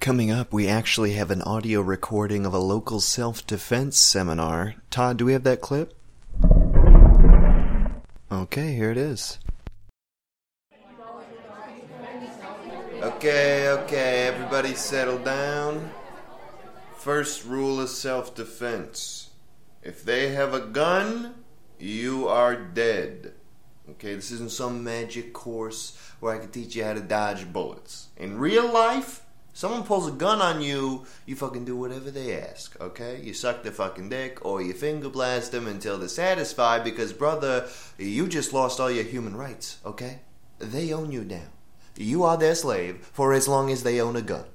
Coming up, we actually have an audio recording of a local self defense seminar. Todd, do we have that clip? Okay, here it is. Okay, okay, everybody settle down. First rule of self defense if they have a gun, you are dead. Okay, this isn't some magic course where I can teach you how to dodge bullets. In real life, someone pulls a gun on you, you fucking do whatever they ask, okay? You suck their fucking dick or you finger blast them until they're satisfied because, brother, you just lost all your human rights, okay? They own you now. You are their slave for as long as they own a gun.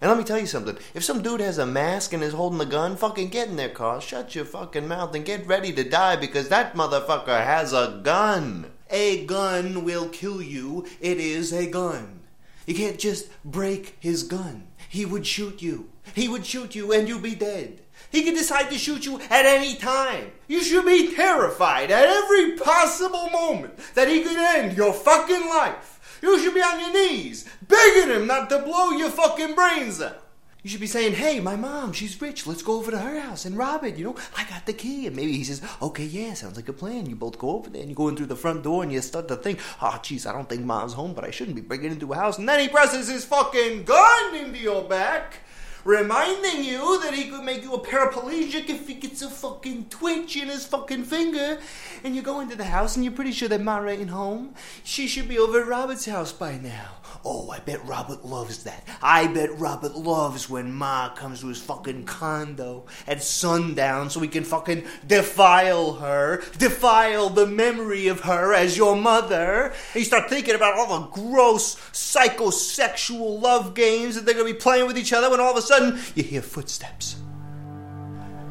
And let me tell you something. If some dude has a mask and is holding a gun, fucking get in their car, shut your fucking mouth, and get ready to die because that motherfucker has a gun. A gun will kill you. It is a gun. You can't just break his gun. He would shoot you. He would shoot you and you'd be dead. He could decide to shoot you at any time. You should be terrified at every possible moment that he could end your fucking life. You should be on your knees, begging him not to blow your fucking brains out. You should be saying, hey, my mom, she's rich. Let's go over to her house and rob it. You know, I got the key. And maybe he says, okay, yeah, sounds like a plan. You both go over there and you go in through the front door and you start to think, ah, oh, jeez, I don't think mom's home, but I shouldn't be breaking into a house. And then he presses his fucking gun into your back reminding you that he could make you a paraplegic if he gets a fucking twitch in his fucking finger. And you go into the house and you're pretty sure that Ma ain't home. She should be over at Robert's house by now. Oh, I bet Robert loves that. I bet Robert loves when Ma comes to his fucking condo at sundown so he can fucking defile her, defile the memory of her as your mother. And you start thinking about all the gross psychosexual love games that they're gonna be playing with each other when all of a sudden you hear footsteps.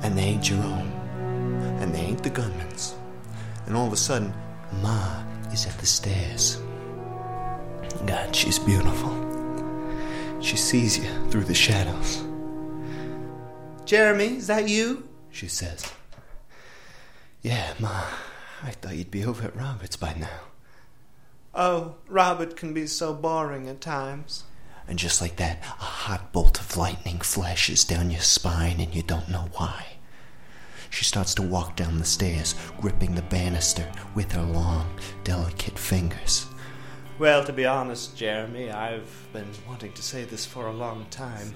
And they ain't your own. And they ain't the gunman's. And all of a sudden, Ma is at the stairs. God, she's beautiful. She sees you through the shadows. Jeremy, is that you? She says. Yeah, Ma. I thought you'd be over at Robert's by now. Oh, Robert can be so boring at times. And just like that, a hot bolt of lightning flashes down your spine and you don't know why. She starts to walk down the stairs, gripping the banister with her long, delicate fingers. Well, to be honest, Jeremy, I've been wanting to say this for a long time,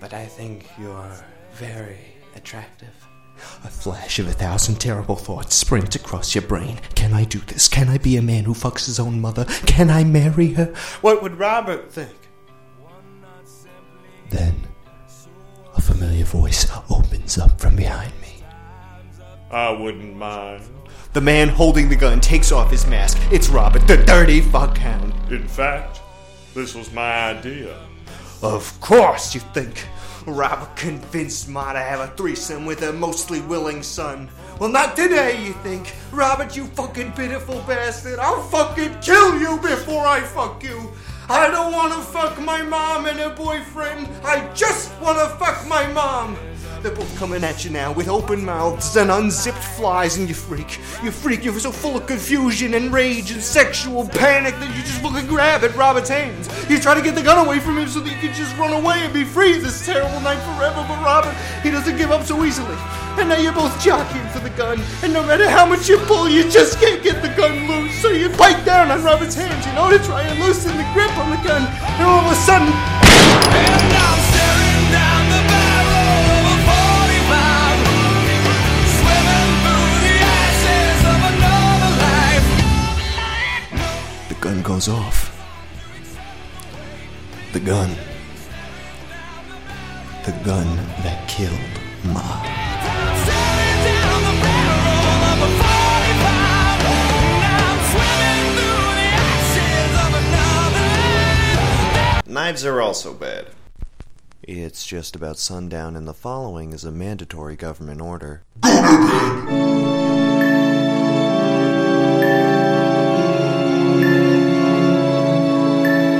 but I think you're very attractive. A flash of a thousand terrible thoughts sprint across your brain. Can I do this? Can I be a man who fucks his own mother? Can I marry her? What would Robert think? Then, a familiar voice opens up from behind me. I wouldn't mind. The man holding the gun takes off his mask. It's Robert, the dirty fuckhound. In fact, this was my idea. Of course, you think. Robert convinced Ma to have a threesome with a mostly willing son. Well, not today, you think. Robert, you fucking pitiful bastard. I'll fucking kill you before I fuck you. I don't want to fuck my mom and her boyfriend. I just want to fuck my mom. They're both coming at you now with open mouths and unzipped flies, and you freak. You freak. You're so full of confusion and rage and sexual panic that you just look and grab at Robert's hands. You try to get the gun away from him so that you can just run away and be free this terrible night forever. But Robert, he doesn't give up so easily. And now you're both jockeying for the gun, and no matter how much you pull, you just can't get the gun loose. So you bite down on Robert's hands, you know, to try and loosen the grip on the gun. And all of a sudden, goes off. The gun. The gun that killed Ma. I'm staring down the barrel of a 45, and I'm swimming through the ashes of another life. Knives are also bad. It's just about sundown, and the following is a mandatory government order.